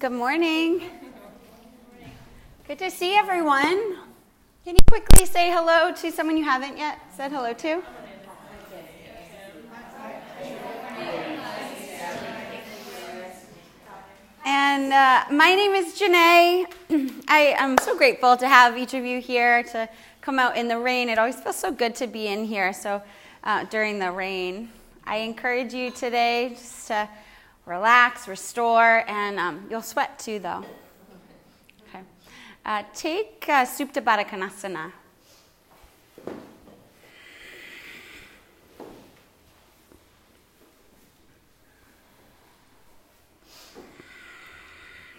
Good morning. Good to see everyone. Can you quickly say hello to someone you haven't yet said hello to? And uh, my name is Janae. I am so grateful to have each of you here to come out in the rain. It always feels so good to be in here. So uh, during the rain, I encourage you today just to relax, restore, and um, you'll sweat too, though. Okay. Uh, take uh, Supta Baddha Konasana.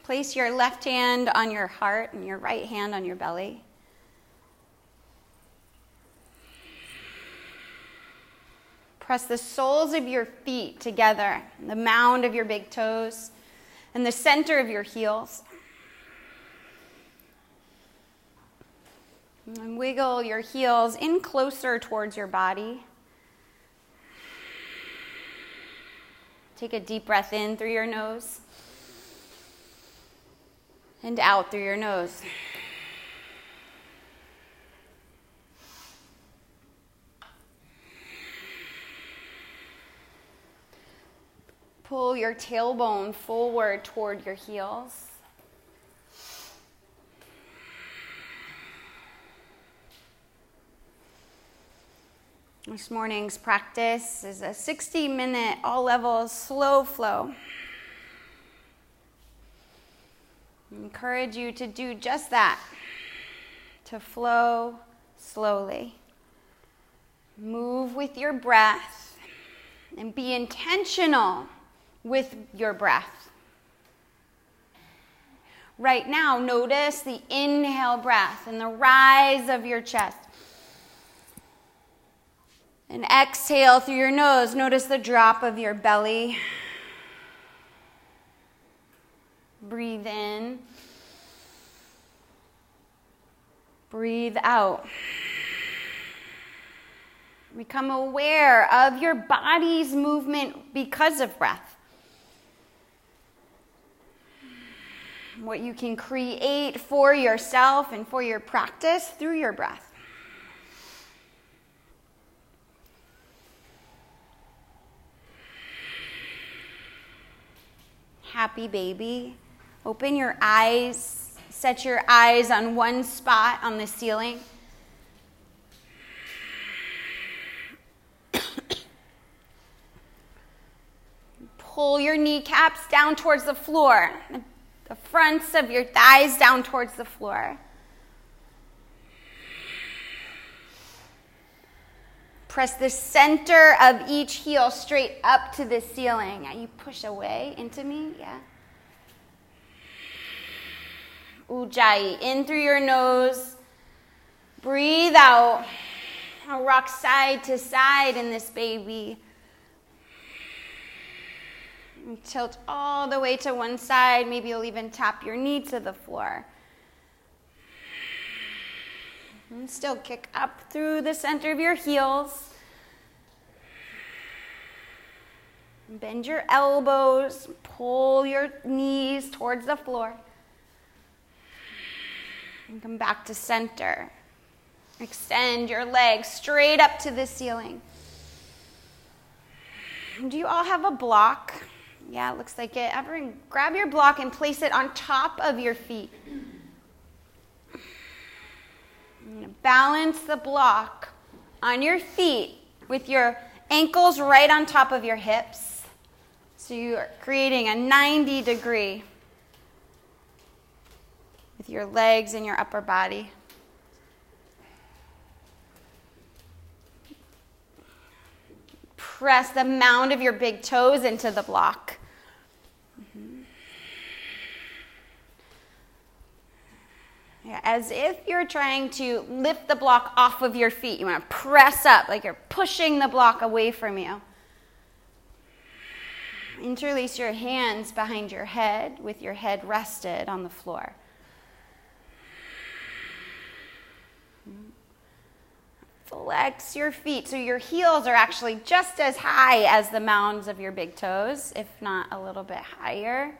Place your left hand on your heart and your right hand on your belly. Press the soles of your feet together, the mound of your big toes, and the center of your heels. And wiggle your heels in closer towards your body. Take a deep breath in through your nose and out through your nose. Pull your tailbone forward toward your heels. This morning's practice is a 60 minute, all levels, slow flow. I encourage you to do just that, to flow slowly. Move with your breath and be intentional with your breath. Right now, notice the inhale breath and the rise of your chest. And exhale through your nose. Notice the drop of your belly. Breathe in. Breathe out. Become aware of your body's movement because of breath. What you can create for yourself and for your practice through your breath. Happy baby. Open your eyes. Set your eyes on one spot on the ceiling. Pull your kneecaps down towards the floor the fronts of your thighs down towards the floor. Press the center of each heel straight up to the ceiling. You push away into me, yeah. Ujjayi, in through your nose. Breathe out. I'll rock side to side in this baby. Tilt all the way to one side. Maybe you'll even tap your knee to the floor. And still kick up through the center of your heels. Bend your elbows, pull your knees towards the floor. And come back to center. Extend your legs straight up to the ceiling. Do you all have a block? Yeah, it looks like it. Everyone, grab your block and place it on top of your feet. Balance the block on your feet with your ankles right on top of your hips. So you are creating a 90 degree with your legs and your upper body. Press the mound of your big toes into the block. As if you're trying to lift the block off of your feet. You want to press up like you're pushing the block away from you. Interlace your hands behind your head with your head rested on the floor. Flex your feet so your heels are actually just as high as the mounds of your big toes, if not a little bit higher.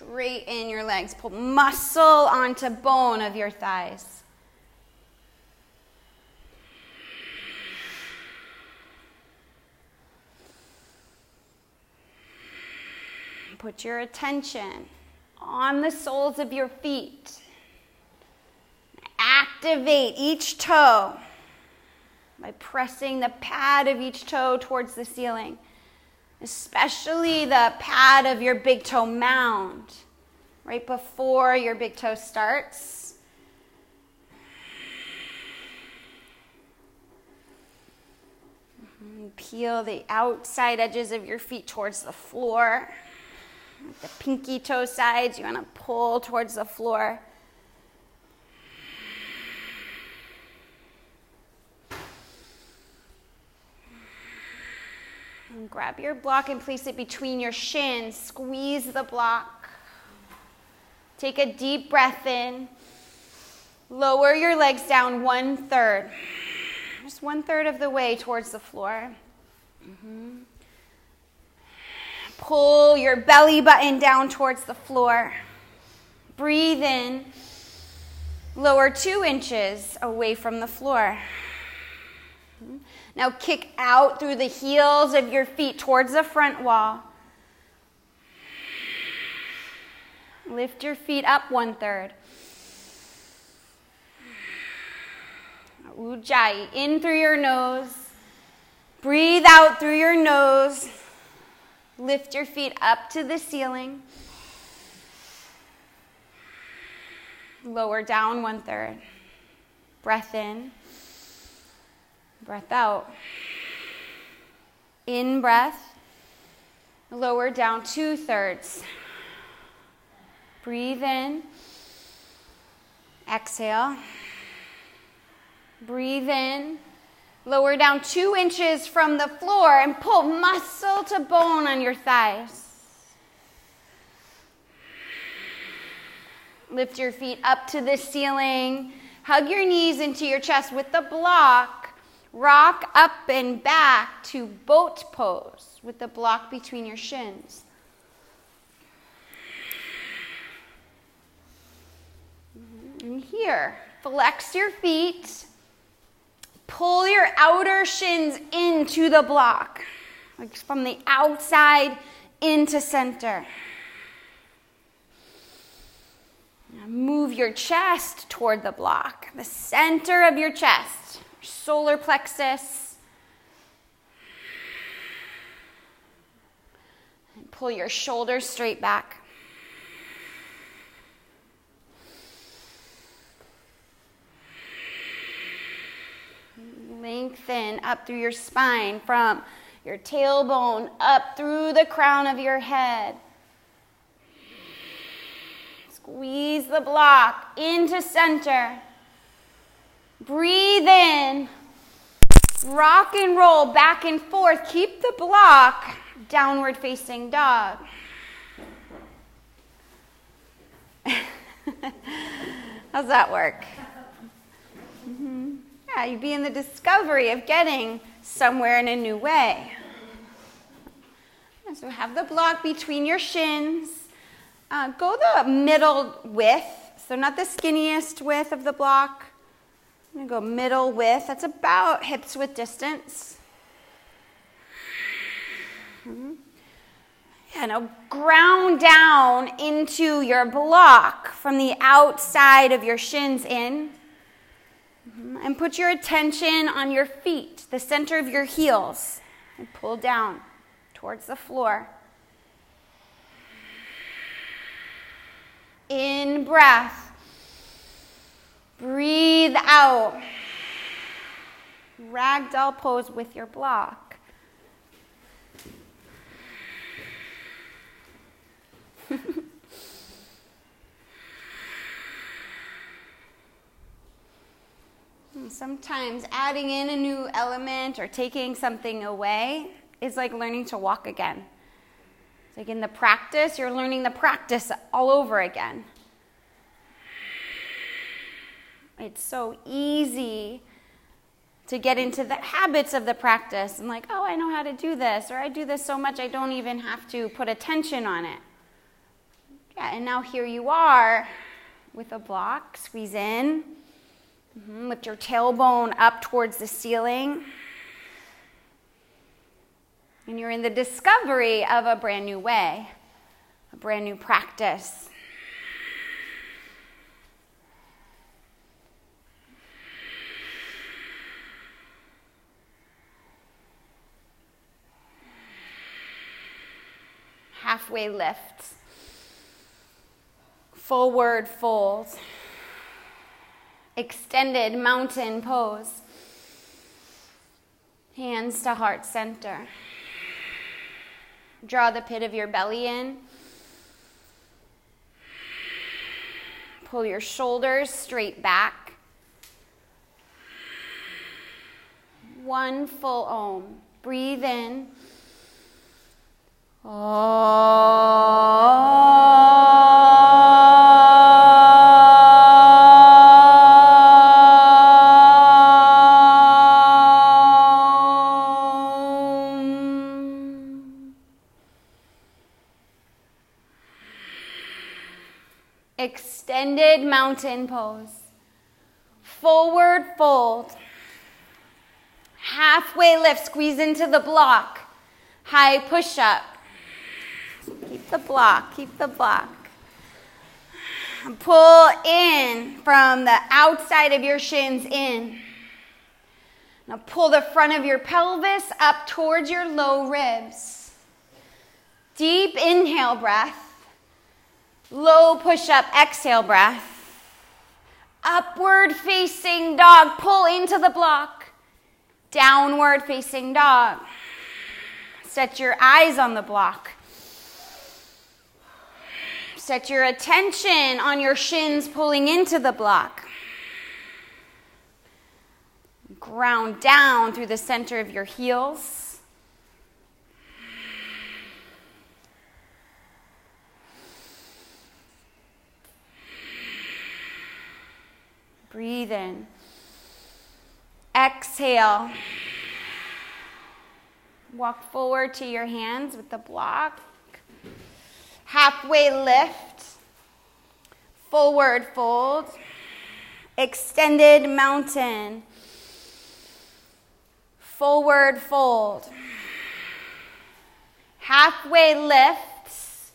Straighten your legs. Pull muscle onto bone of your thighs. Put your attention on the soles of your feet. Activate each toe by pressing the pad of each toe towards the ceiling, especially the pad of your big toe mound right before your big toe starts. Mm-hmm. Peel the outside edges of your feet towards the floor. The pinky toe sides, you want to pull towards the floor. And grab your block and place it between your shins. Squeeze the block. Take a deep breath in. Lower your legs down one third. Just one third of the way towards the floor. Mm-hmm. Pull your belly button down towards the floor. Breathe in. Lower two inches away from the floor. Now kick out through the heels of your feet towards the front wall. Lift your feet up one third. Ujjayi, in through your nose. Breathe out through your nose. Lift your feet up to the ceiling. Lower down one third. Breath in. Breath out. In breath. Lower down two thirds. Breathe in. Exhale. Breathe in. Lower down two inches from the floor and pull muscle to bone on your thighs. Lift your feet up to the ceiling. Hug your knees into your chest with the block. Rock up and back to boat pose with the block between your shins. And here, flex your feet Pull your outer shins into the block, like from the outside into center. Now move your chest toward the block, the center of your chest, solar plexus. And pull your shoulders straight back. Lengthen up through your spine from your tailbone up through the crown of your head. Squeeze the block into center. Breathe in. Rock and roll back and forth. Keep the block downward facing dog. How's that work? Mm-hmm. Yeah, you'd be in the discovery of getting somewhere in a new way. So have the block between your shins. Uh, go the middle width, so not the skinniest width of the block. I'm to go middle width. That's about hips width distance. Mm-hmm. Yeah, now ground down into your block from the outside of your shins in. Mm-hmm. And put your attention on your feet, the center of your heels, and pull down towards the floor. In breath. Breathe out. Ragdoll pose with your block. Sometimes adding in a new element or taking something away is like learning to walk again. It's like in the practice, you're learning the practice all over again. It's so easy to get into the habits of the practice and like, oh, I know how to do this, or I do this so much I don't even have to put attention on it. Yeah, and now here you are with a block. Squeeze in. Mm-hmm. Lift your tailbone up towards the ceiling. And you're in the discovery of a brand new way, a brand new practice. Halfway lift, forward fold, extended mountain pose, hands to heart center. Draw the pit of your belly in. Pull your shoulders straight back. One full om. Breathe in. Mountain pose. Forward fold. Halfway lift, squeeze into the block. High push up. Keep the block, keep the block. Pull in from the outside of your shins in. Now pull the front of your pelvis up towards your low ribs. Deep inhale breath. Low push up, exhale breath. Upward facing dog, pull into the block. Downward facing dog. Set your eyes on the block. Set your attention on your shins pulling into the block. Ground down through the center of your heels. Breathe in. Exhale. Walk forward to your hands with the block. Halfway lift. Forward fold. Extended mountain. Forward fold. Halfway lift.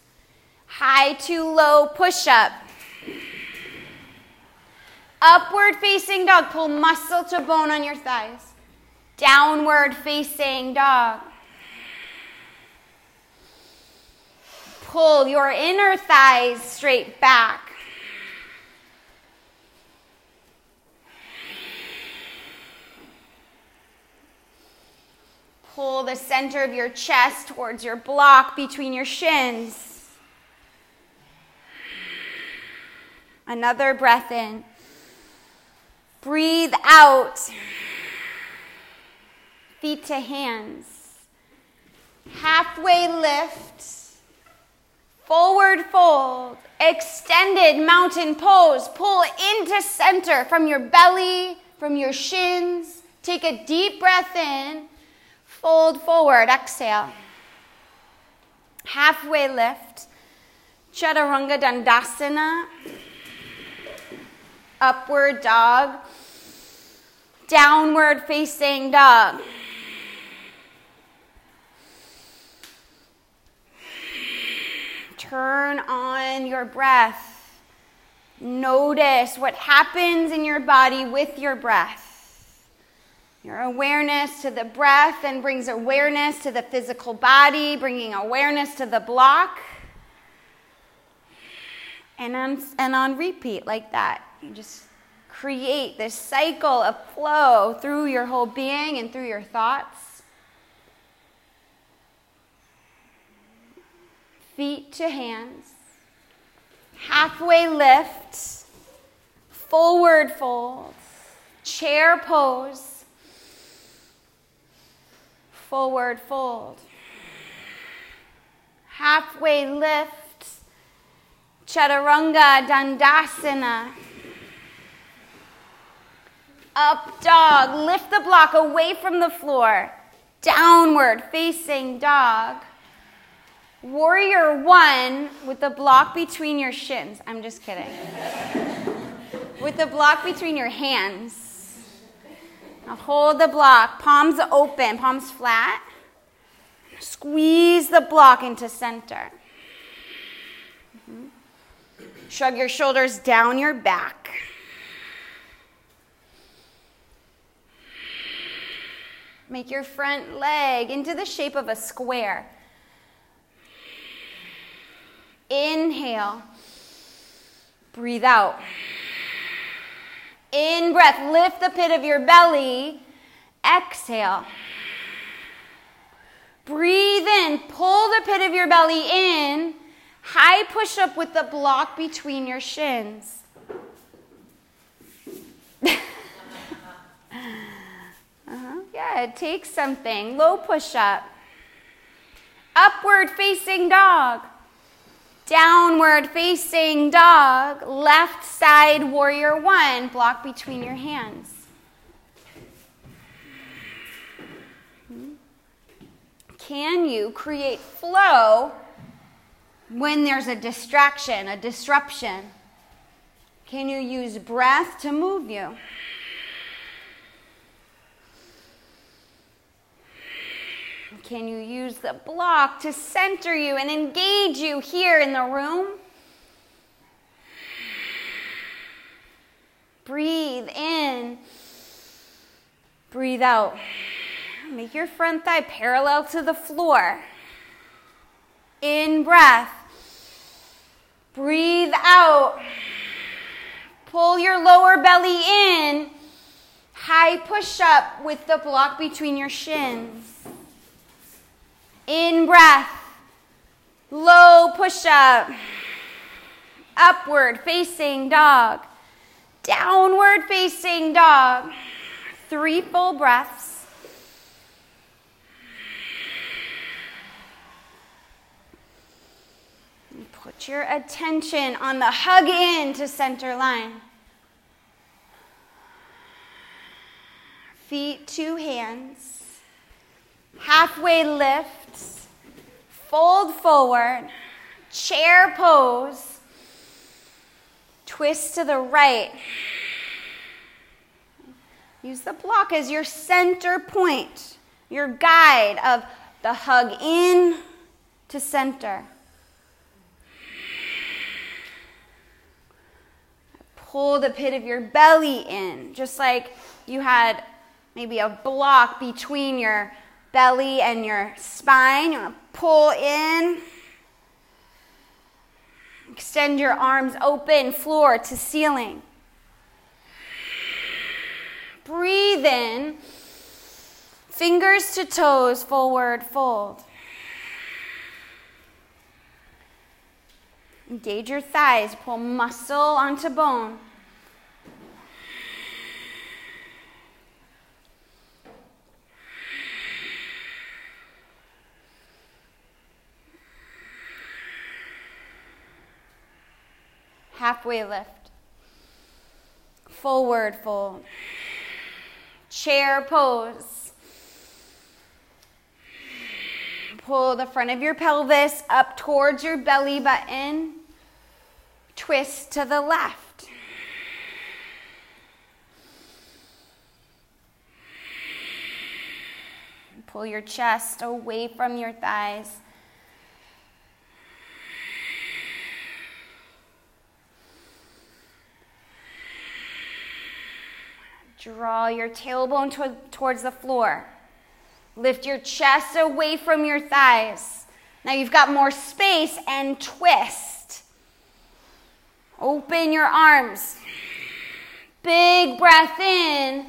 High to low push up. Upward facing dog. Pull muscle to bone on your thighs. Downward facing dog. Pull your inner thighs straight back. Pull the center of your chest towards your block between your shins. Another breath in. Breathe out. Feet to hands. Halfway lift. Forward fold. Extended mountain pose. Pull into center from your belly, from your shins. Take a deep breath in. Fold forward. Exhale. Halfway lift. Chaturanga Dandasana. Upward dog. Downward facing dog. Turn on your breath. Notice what happens in your body with your breath. Your awareness to the breath and brings awareness to the physical body, bringing awareness to the block. And on, and on repeat, like that. You just create this cycle of flow through your whole being and through your thoughts. Feet to hands. Halfway lift. Forward fold. Chair pose. Forward fold. Halfway lift. Chaturanga Dandasana. Up dog. Lift the block away from the floor. Downward facing dog. Warrior one with the block between your shins. I'm just kidding. with the block between your hands. Now hold the block, palms open, palms flat. Squeeze the block into center. Mm-hmm. Shrug your shoulders down your back. Make your front leg into the shape of a square. Inhale. Breathe out. In breath, lift the pit of your belly. Exhale. Breathe in, pull the pit of your belly in. High push up with the block between your shins. Yeah, it takes something. Low push up. Upward facing dog. Downward facing dog. Left side warrior one. Block between your hands. Can you create flow when there's a distraction, a disruption? Can you use breath to move you? Can you use the block to center you and engage you here in the room? Breathe in, breathe out. Make your front thigh parallel to the floor. In breath. Breathe out. Pull your lower belly in. High push up with the block between your shins. In breath. Low push up. Upward facing dog. Downward facing dog. Three full breaths. Put your attention on the hug in to center line. Feet to hands. Halfway lifts. Fold forward. Chair pose. Twist to the right. Use the block as your center point, your guide of the hug in to center. pull the pit of your belly in, just like you had maybe a block between your belly and your spine. You want to pull in. Extend your arms open, floor to ceiling. Breathe in. Fingers to toes, forward fold. Engage your thighs, pull muscle onto bone. Halfway lift, forward fold, chair pose. Pull the front of your pelvis up towards your belly button. Twist to the left. Pull your chest away from your thighs. Draw your tailbone to- towards the floor. Lift your chest away from your thighs. Now you've got more space and twist. Open your arms. Big breath in.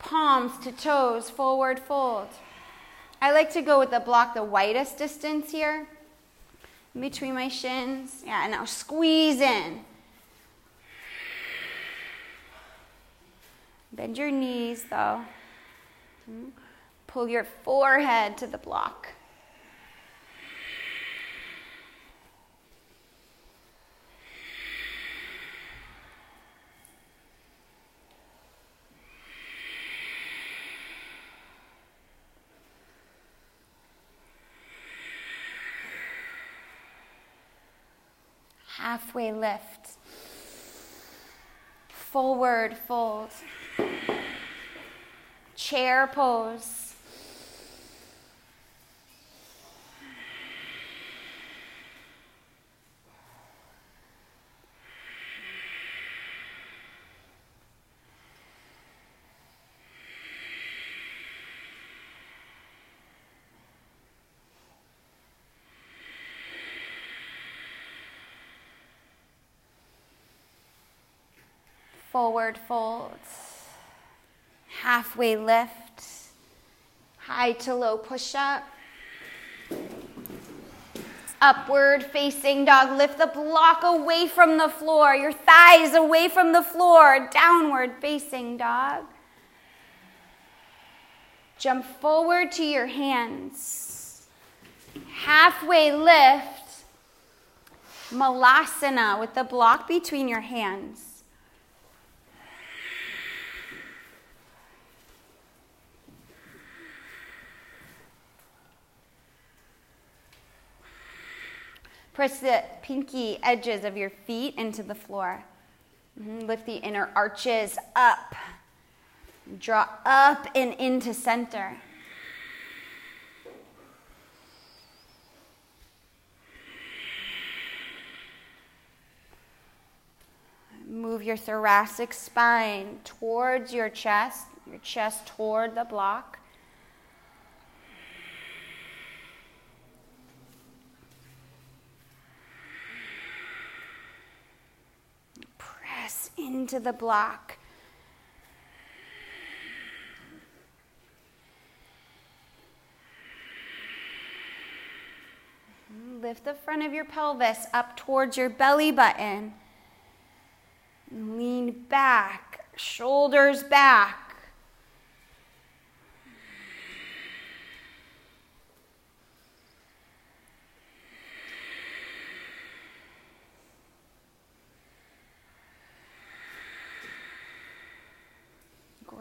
Palms to toes, forward fold. I like to go with the block the widest distance here. In between my shins. Yeah, now squeeze in. Bend your knees though. Pull your forehead to the block. halfway lift, forward fold, chair pose. forward fold, halfway lift, high to low push up, upward facing dog. Lift the block away from the floor, your thighs away from the floor, downward facing dog. Jump forward to your hands. Halfway lift, malasana with the block between your hands. Press the pinky edges of your feet into the floor. Mm-hmm. Lift the inner arches up. Draw up and into center. Move your thoracic spine towards your chest, your chest toward the block. Into the block. Lift the front of your pelvis up towards your belly button. Lean back, shoulders back.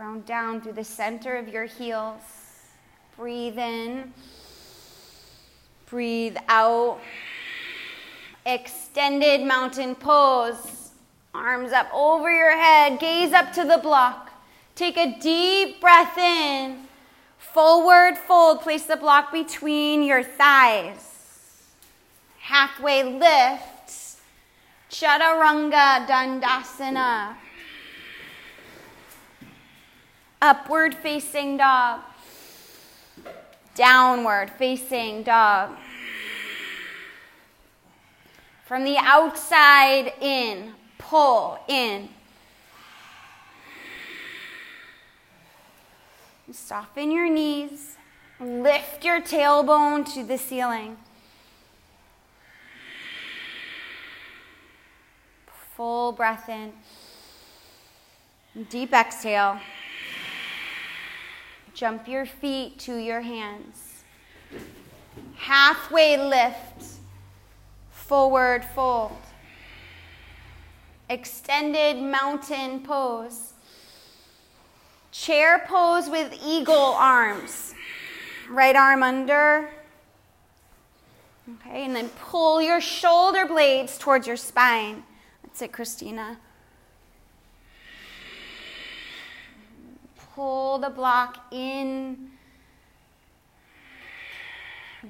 Ground down through the center of your heels. Breathe in. Breathe out. Extended mountain pose. Arms up over your head. Gaze up to the block. Take a deep breath in. Forward fold. Place the block between your thighs. Halfway lift. Chaturanga Dandasana upward facing dog, downward facing dog. From the outside in, pull in. Soften your knees, lift your tailbone to the ceiling. Full breath in. Deep exhale. Jump your feet to your hands. Halfway lift, forward fold. Extended mountain pose. Chair pose with eagle arms. Right arm under. Okay, and then pull your shoulder blades towards your spine. That's it, Christina. Pull the block in.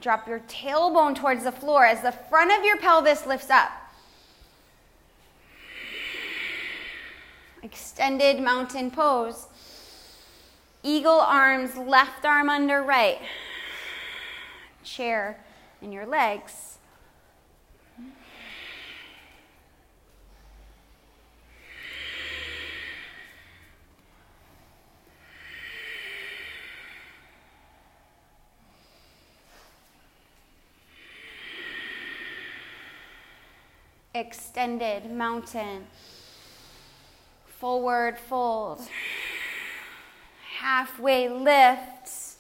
Drop your tailbone towards the floor as the front of your pelvis lifts up. Extended mountain pose. Eagle arms, left arm under right. Chair in your legs. Extended mountain, forward fold, halfway lift,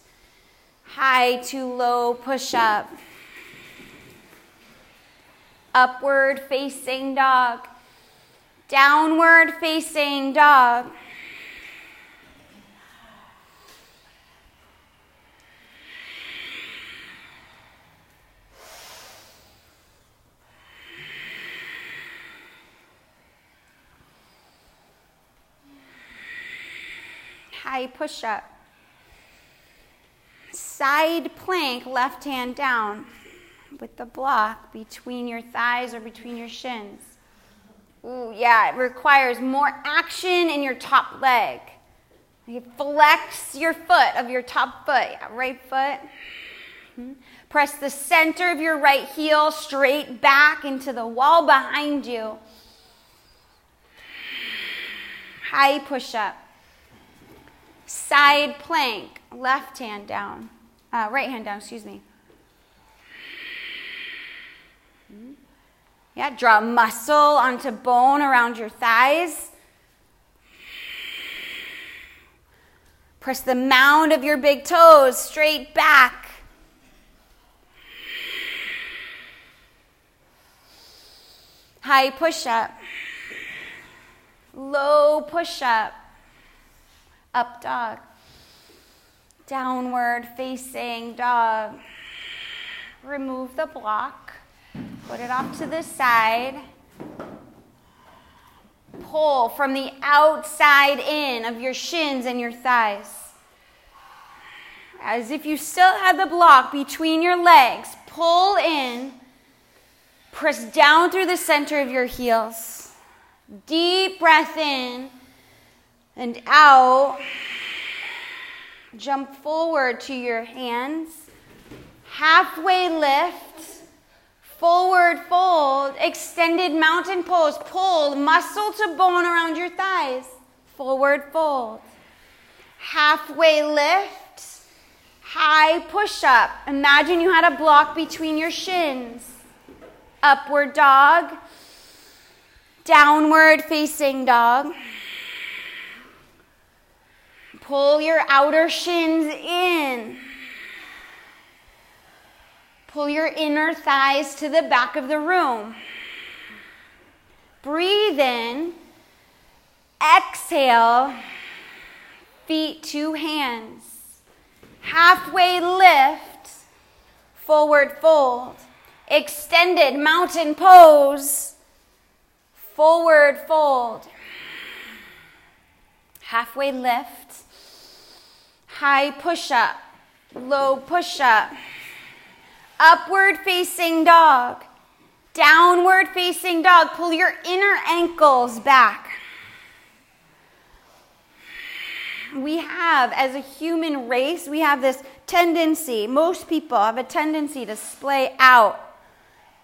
high to low push up, upward facing dog, downward facing dog. High push up. Side plank, left hand down with the block between your thighs or between your shins. Ooh, yeah, it requires more action in your top leg. You flex your foot of your top foot, yeah, right foot. Mm-hmm. Press the center of your right heel straight back into the wall behind you. High push up. Side plank, left hand down, uh, right hand down, excuse me. Yeah, draw muscle onto bone around your thighs. Press the mound of your big toes straight back. High push up. Low push up. Up dog. Downward facing dog. Remove the block. Put it off to the side. Pull from the outside in of your shins and your thighs. As if you still had the block between your legs. Pull in. Press down through the center of your heels. Deep breath in and out. Jump forward to your hands. Halfway lift Forward fold, extended mountain pose. Pull muscle to bone around your thighs. Forward fold. Halfway lift. High push up. Imagine you had a block between your shins. Upward dog. Downward facing dog. Pull your outer shins in. Pull your inner thighs to the back of the room. Breathe in. Exhale. Feet to hands. Halfway lift. Forward fold. Extended mountain pose. Forward fold. Halfway lift. High push up. Low push up Upward facing dog. Downward facing dog. Pull your inner ankles back. We have, as a human race, we have this tendency, most people have a tendency to splay out,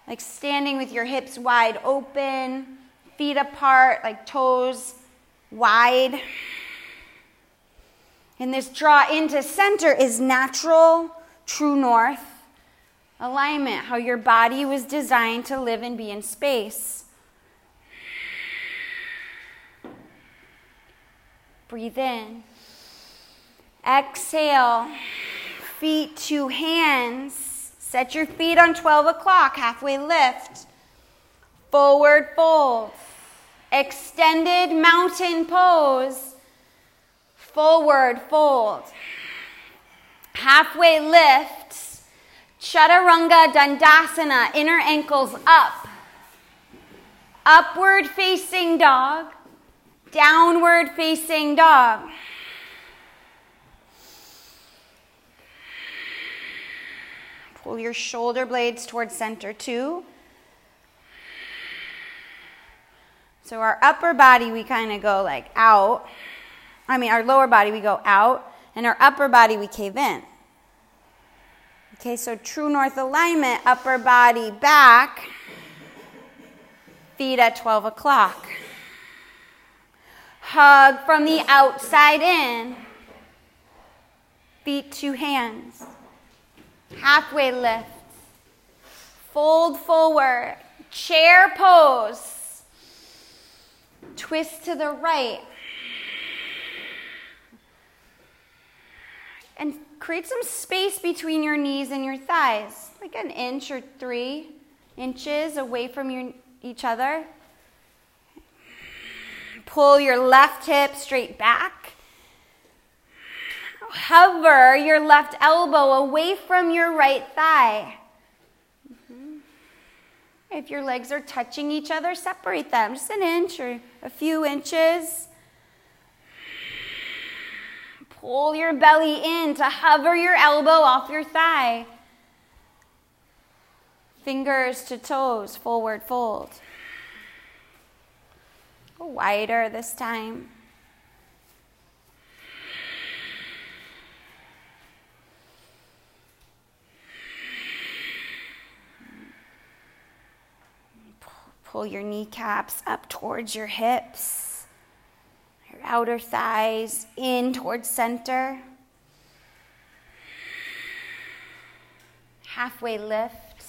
like standing with your hips wide open, feet apart, like toes wide. And this draw into center is natural, true north alignment, how your body was designed to live and be in space. Breathe in. Exhale. Feet to hands. Set your feet on 12 o'clock, halfway lift. Forward fold. Extended mountain pose. Forward fold. Halfway lift Chaturanga Dandasana, inner ankles up. Upward facing dog, downward facing dog. Pull your shoulder blades towards center too. So our upper body, we kind of go like out. I mean, our lower body, we go out, and our upper body, we cave in. Okay, so true north alignment, upper body back, feet at 12 o'clock. Hug from the outside in, feet to hands. Halfway lift, fold forward, chair pose, twist to the right. And create some space between your knees and your thighs, like an inch or three inches away from your, each other. Pull your left hip straight back. Hover your left elbow away from your right thigh. Mm-hmm. If your legs are touching each other, separate them just an inch or a few inches. Pull your belly in to hover your elbow off your thigh. Fingers to toes, forward fold. Go wider this time. Pull your kneecaps up towards your hips, outer thighs in towards center. Halfway lift,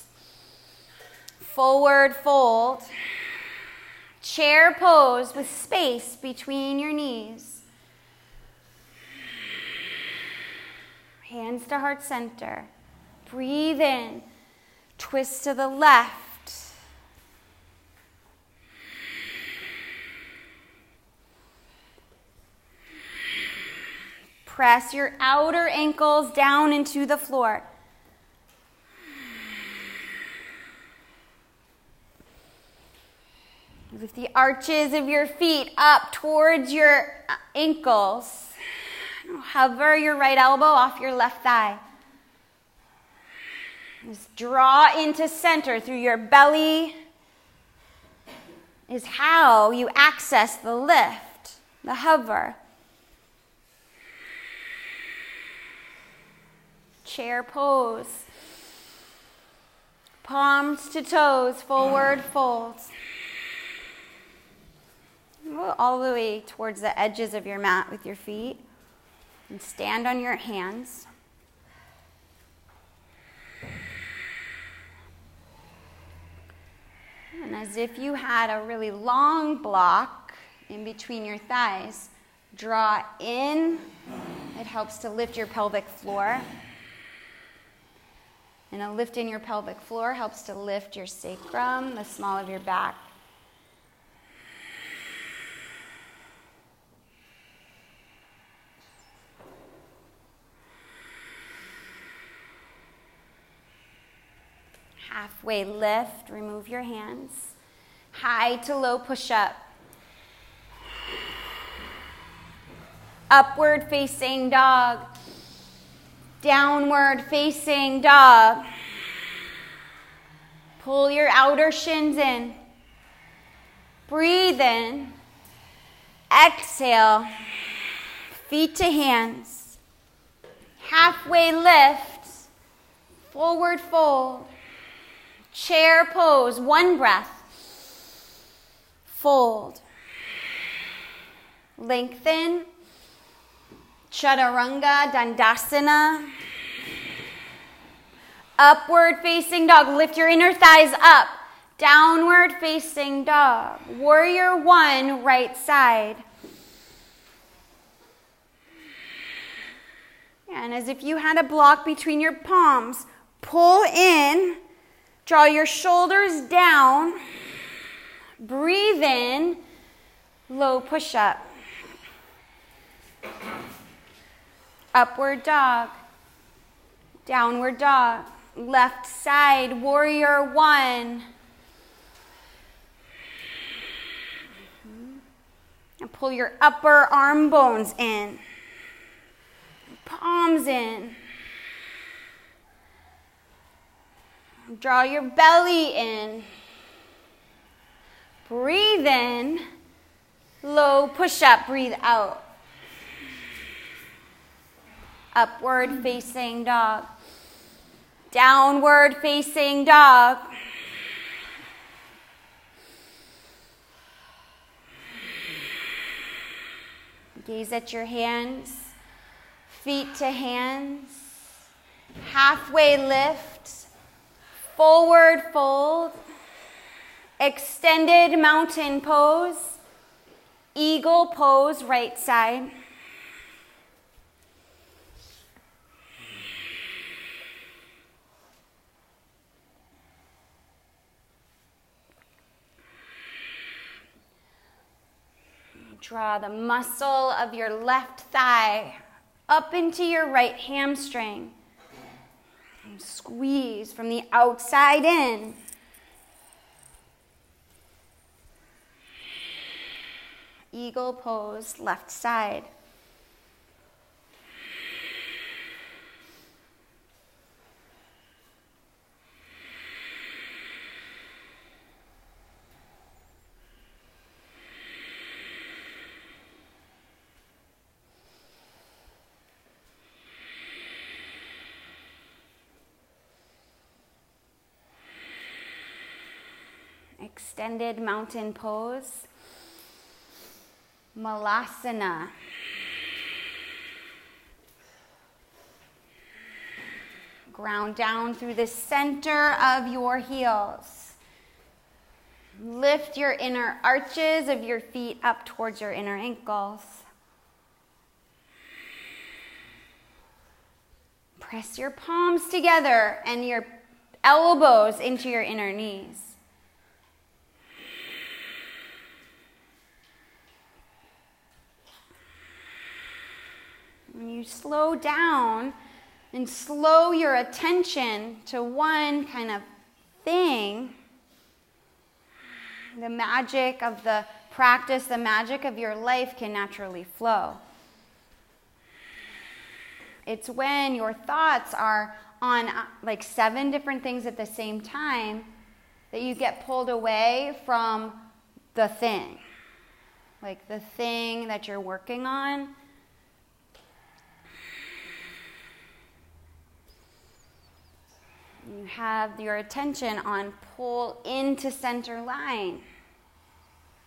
forward fold, chair pose with space between your knees. Hands to heart center. Breathe in, twist to the left Press your outer ankles down into the floor. Lift the arches of your feet up towards your uh, ankles. Hover your right elbow off your left thigh. Just draw into center through your belly, is how you access the lift, the hover. Chair pose. Palms to toes, forward folds. All the way towards the edges of your mat with your feet. And stand on your hands. And as if you had a really long block in between your thighs, draw in. It helps to lift your pelvic floor. And a lift in your pelvic floor helps to lift your sacrum, the small of your back. Halfway lift, remove your hands. High to low push up. Upward facing dog downward facing dog. Pull your outer shins in. Breathe in. Exhale. Feet to hands. Halfway lift. Forward fold. Chair pose. One breath. Fold. Lengthen. Chaturanga Dandasana. Upward facing dog. Lift your inner thighs up. Downward facing dog. Warrior one, right side. And as if you had a block between your palms, pull in, draw your shoulders down, breathe in, low push up. Upward dog. Downward dog. Left side, warrior one. And pull your upper arm bones in. Palms in. Draw your belly in. Breathe in. Low push up, breathe out upward facing dog, downward facing dog. Gaze at your hands, feet to hands, halfway lift, forward fold, extended mountain pose, eagle pose, right side. Draw the muscle of your left thigh up into your right hamstring. And squeeze from the outside in. Eagle pose, left side. Extended mountain pose. Malasana. Ground down through the center of your heels. Lift your inner arches of your feet up towards your inner ankles. Press your palms together and your elbows into your inner knees. When you slow down, and slow your attention to one kind of thing, the magic of the practice, the magic of your life can naturally flow. It's when your thoughts are on uh, like seven different things at the same time that you get pulled away from the thing. Like the thing that you're working on You have your attention on pull into center line.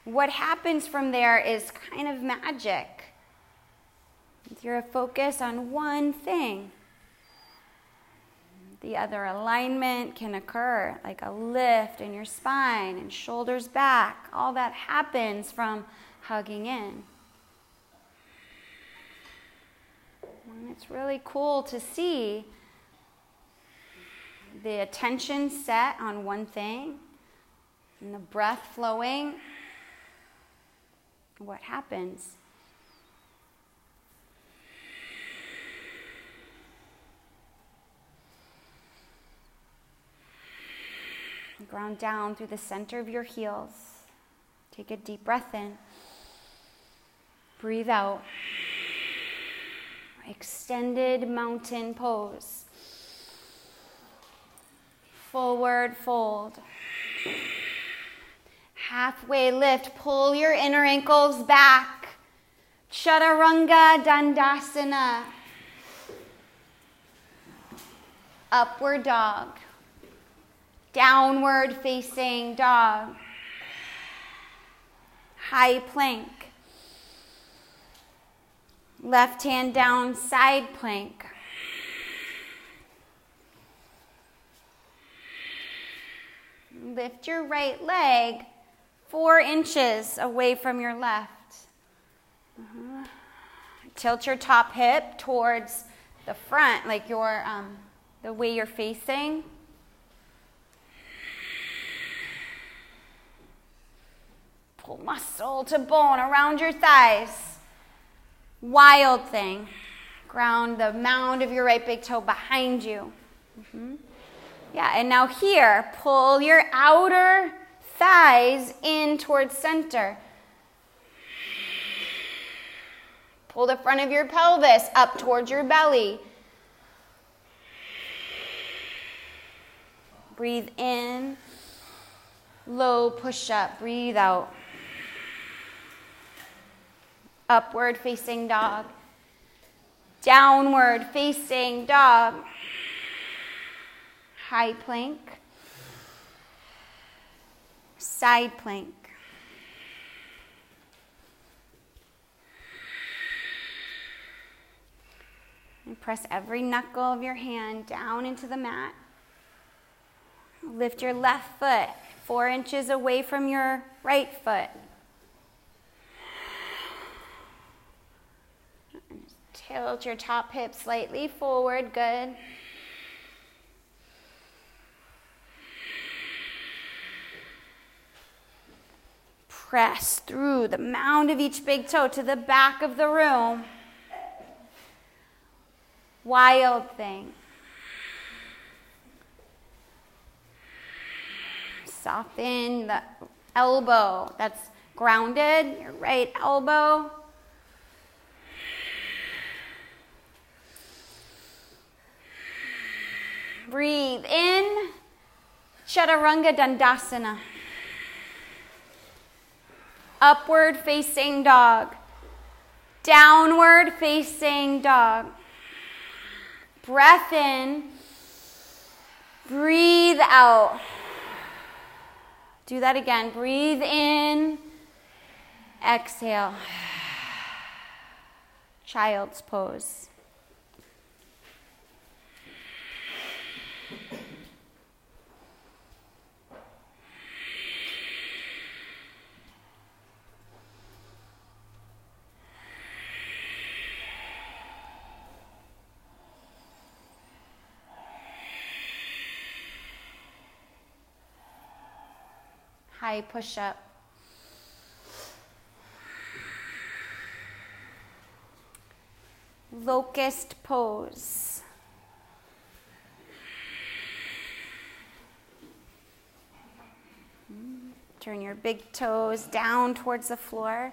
What happens from there is kind of magic. If you're a focus on one thing. The other alignment can occur, like a lift in your spine and shoulders back. All that happens from hugging in. And it's really cool to see the attention set on one thing and the breath flowing, what happens? Ground down through the center of your heels. Take a deep breath in. Breathe out. Extended mountain pose forward fold. Halfway lift, pull your inner ankles back. Chaturanga Dandasana. Upward dog. Downward facing dog. High plank. Left hand down, side plank. Lift your right leg four inches away from your left. Uh-huh. Tilt your top hip towards the front, like your um, the way you're facing. Pull muscle to bone around your thighs. Wild thing. Ground the mound of your right big toe behind you. Mm-hmm. Yeah, and now here, pull your outer thighs in towards center. Pull the front of your pelvis up towards your belly. Breathe in. Low push up. Breathe out. Upward facing dog. Downward facing dog high plank, side plank. And press every knuckle of your hand down into the mat. Lift your left foot four inches away from your right foot. Tilt your top hip slightly forward. Good. Press through the mound of each big toe to the back of the room. Wild thing. Soften the elbow that's grounded, your right elbow. Breathe in, Chaturanga Dandasana upward facing dog, downward facing dog. Breath in, breathe out. Do that again. Breathe in. Exhale. Child's pose. High push up. Locust pose. Turn your big toes down towards the floor.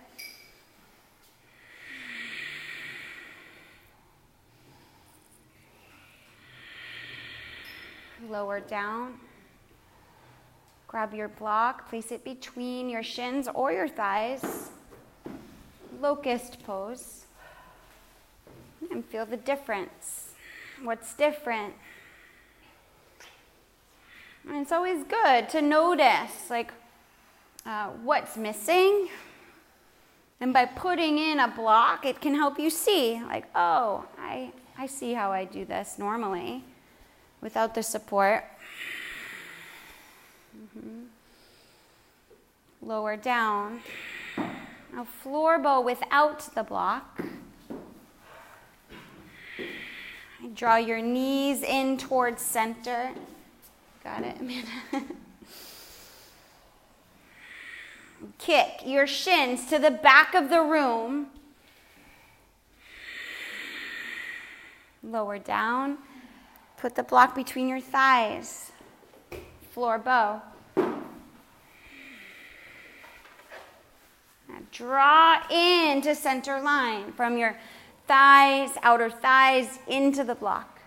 Lower down. Grab your block, place it between your shins or your thighs. Locust pose. And feel the difference. What's different? And it's always good to notice, like, uh, what's missing. And by putting in a block, it can help you see, like, oh, I, I see how I do this normally without the support. Mm-hmm. Lower down. Now, floor bow without the block. Draw your knees in towards center. Got it, Amanda? Kick your shins to the back of the room. Lower down. Put the block between your thighs. Floor bow. Draw into center line from your thighs, outer thighs, into the block.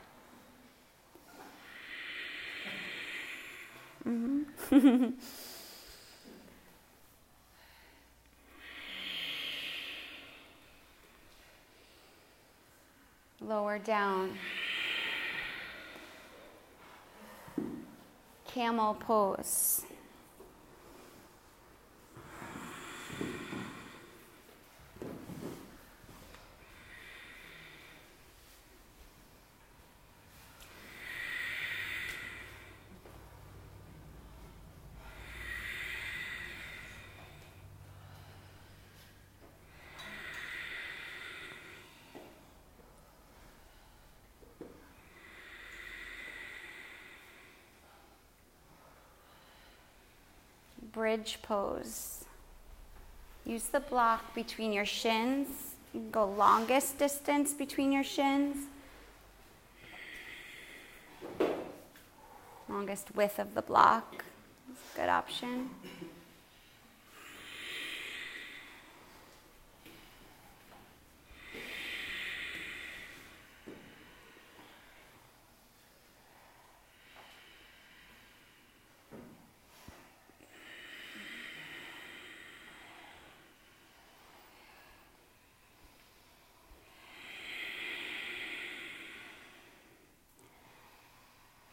Mm-hmm. Lower down. Camel pose. Bridge pose. Use the block between your shins. Go longest distance between your shins. Longest width of the block good option.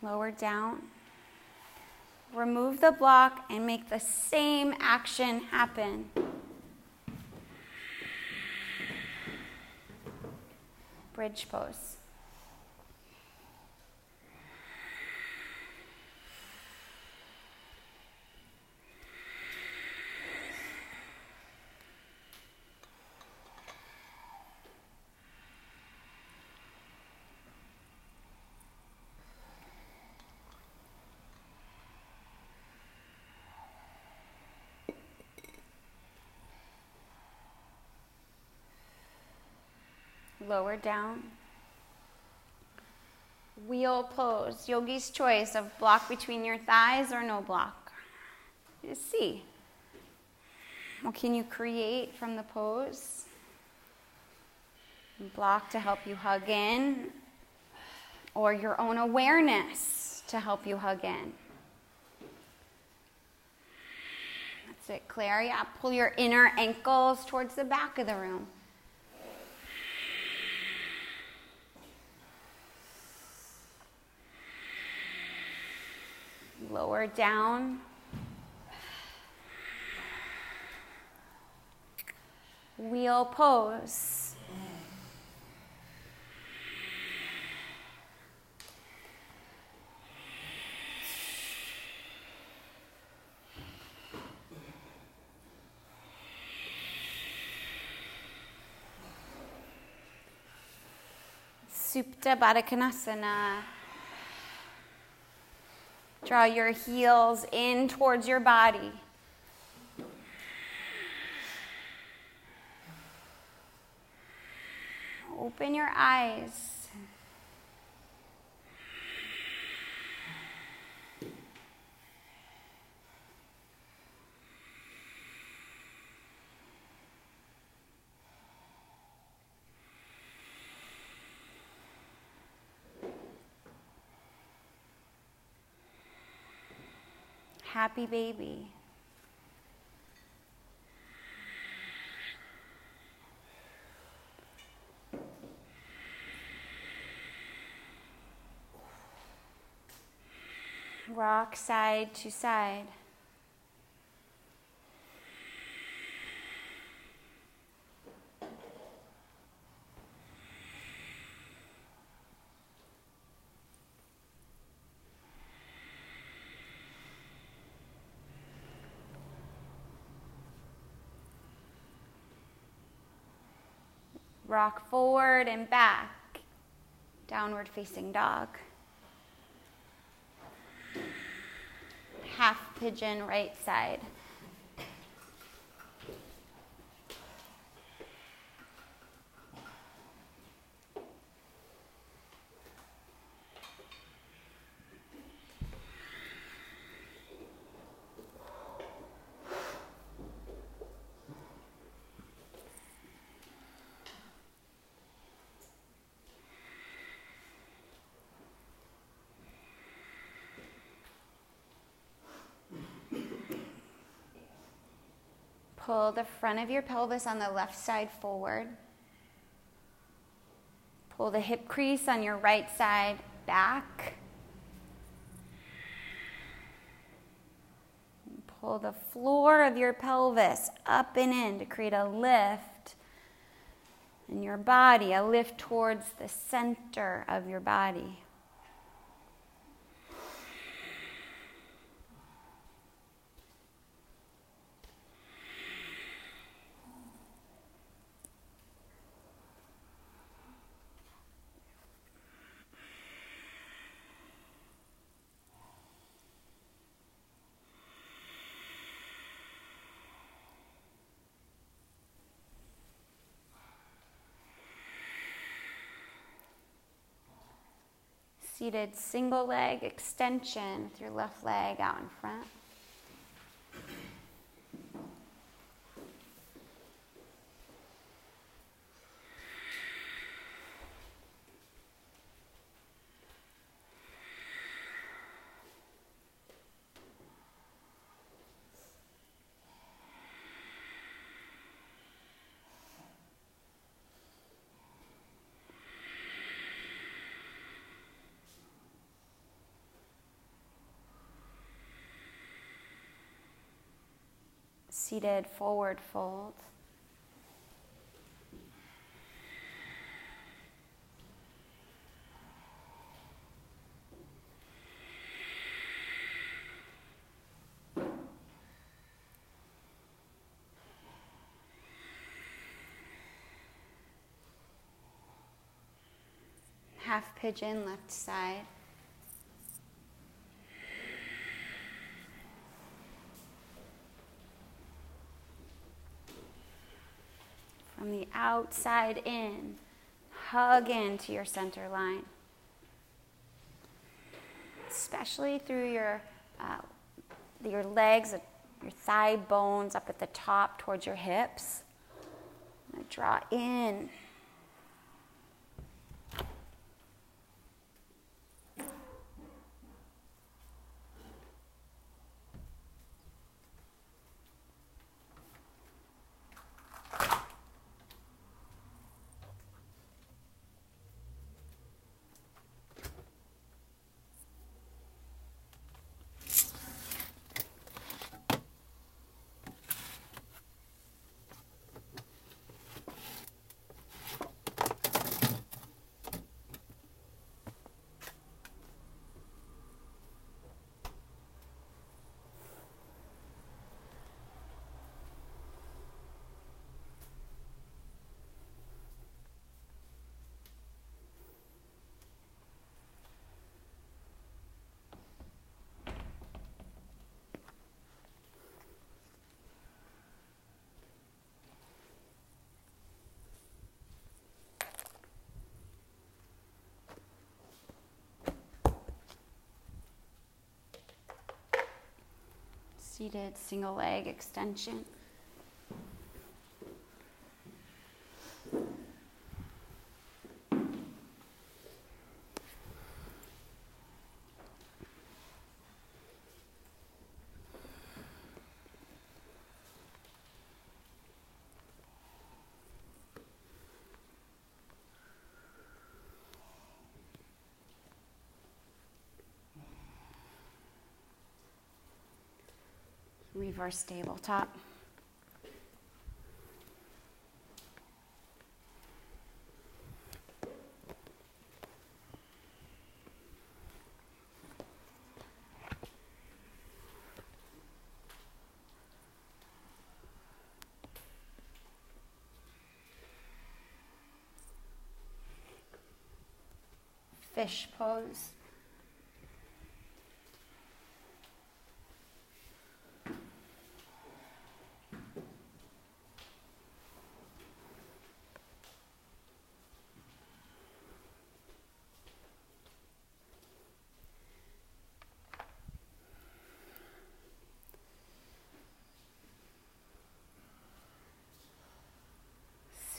Lower down. Remove the block and make the same action happen. Bridge pose. Lower down. Wheel pose, yogi's choice of block between your thighs or no block. Just see. What can you create from the pose? Block to help you hug in, or your own awareness to help you hug in. That's it, Claire. Yeah, pull your inner ankles towards the back of the room. lower down. Wheel pose. Supta Baddha Konasana. Draw your heels in towards your body. Open your eyes. Happy baby. rock side to side. Rock forward and back, downward facing dog. half pigeon right side. Pull the front of your pelvis on the left side forward. Pull the hip crease on your right side back. Pull the floor of your pelvis up and in to create a lift in your body, a lift towards the center of your body. Seated single leg extension with your left leg out in front. Seated forward fold. Half pigeon left side. From the outside in. Hug into your center line. Especially through your, uh, your legs, your thigh bones up at the top towards your hips. Draw in. Seated single leg extension. Reverse tabletop. Fish pose.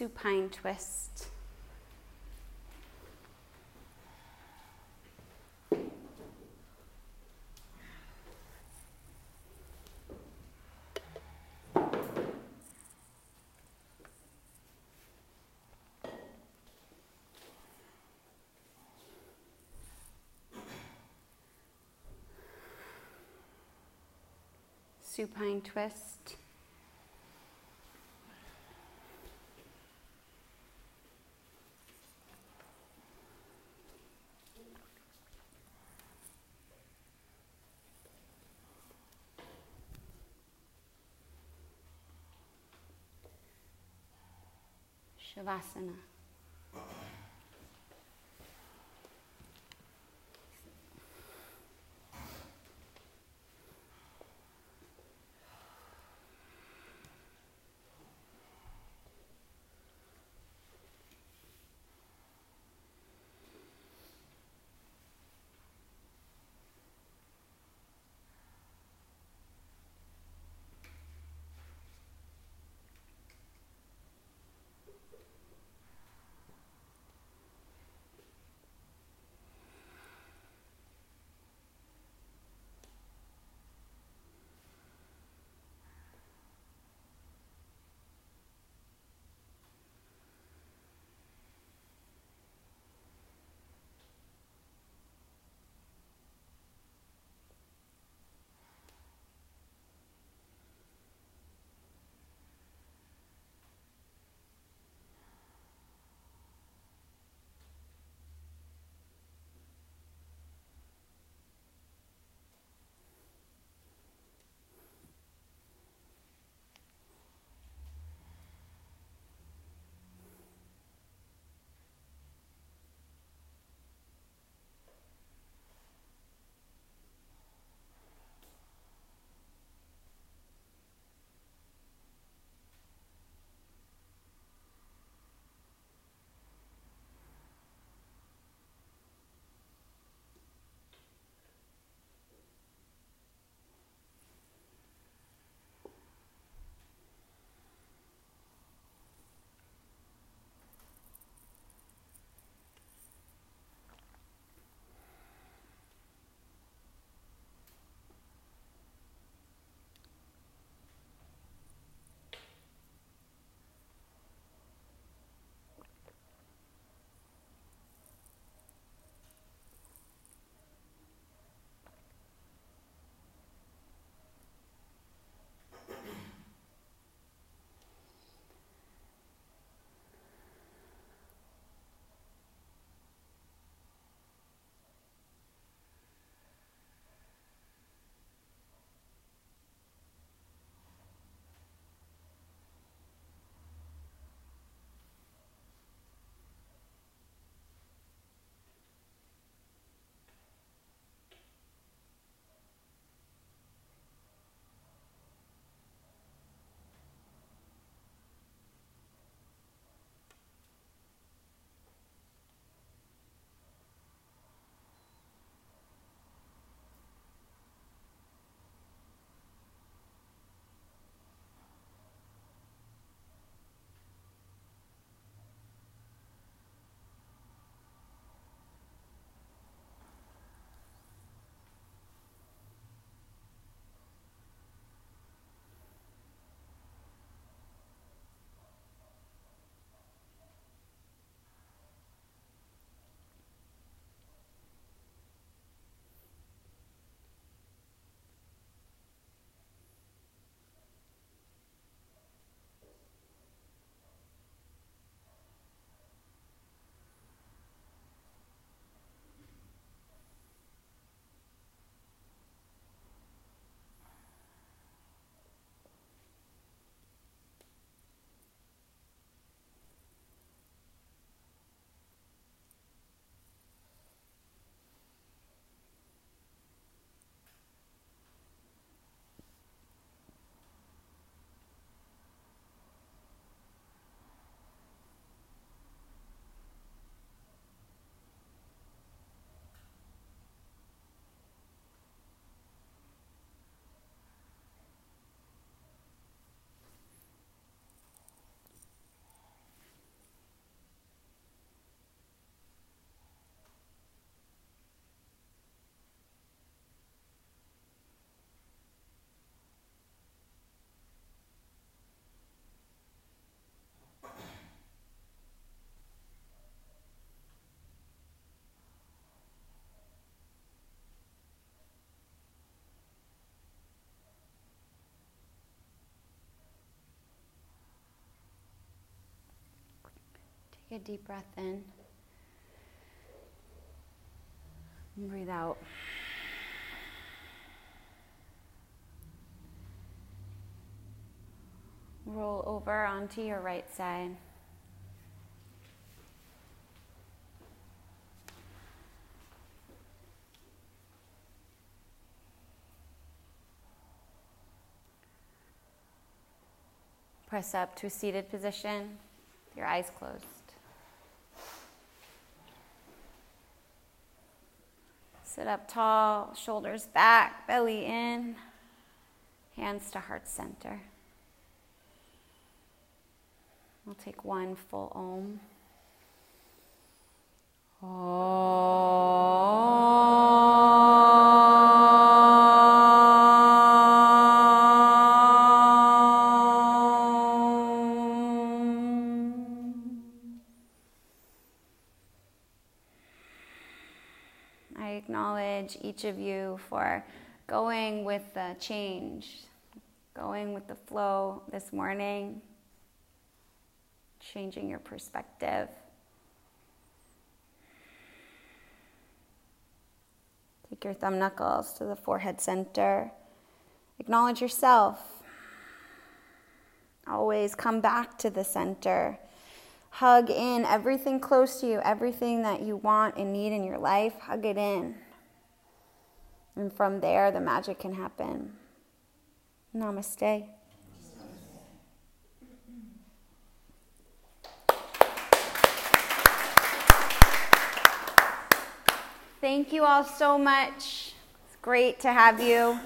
Supine twist. Supine twist. Shavasana. Take a deep breath in. And breathe out. Roll over onto your right side. Press up to a seated position, your eyes closed. Sit up tall, shoulders back, belly in, hands to heart center. We'll take one full om. I each of you for going with the change, going with the flow this morning, changing your perspective. Take your thumb knuckles to the forehead center. Acknowledge yourself. Always come back to the center. Hug in everything close to you, everything that you want and need in your life, hug it in. And from there, the magic can happen. Namaste. Thank you all so much. It's great to have you.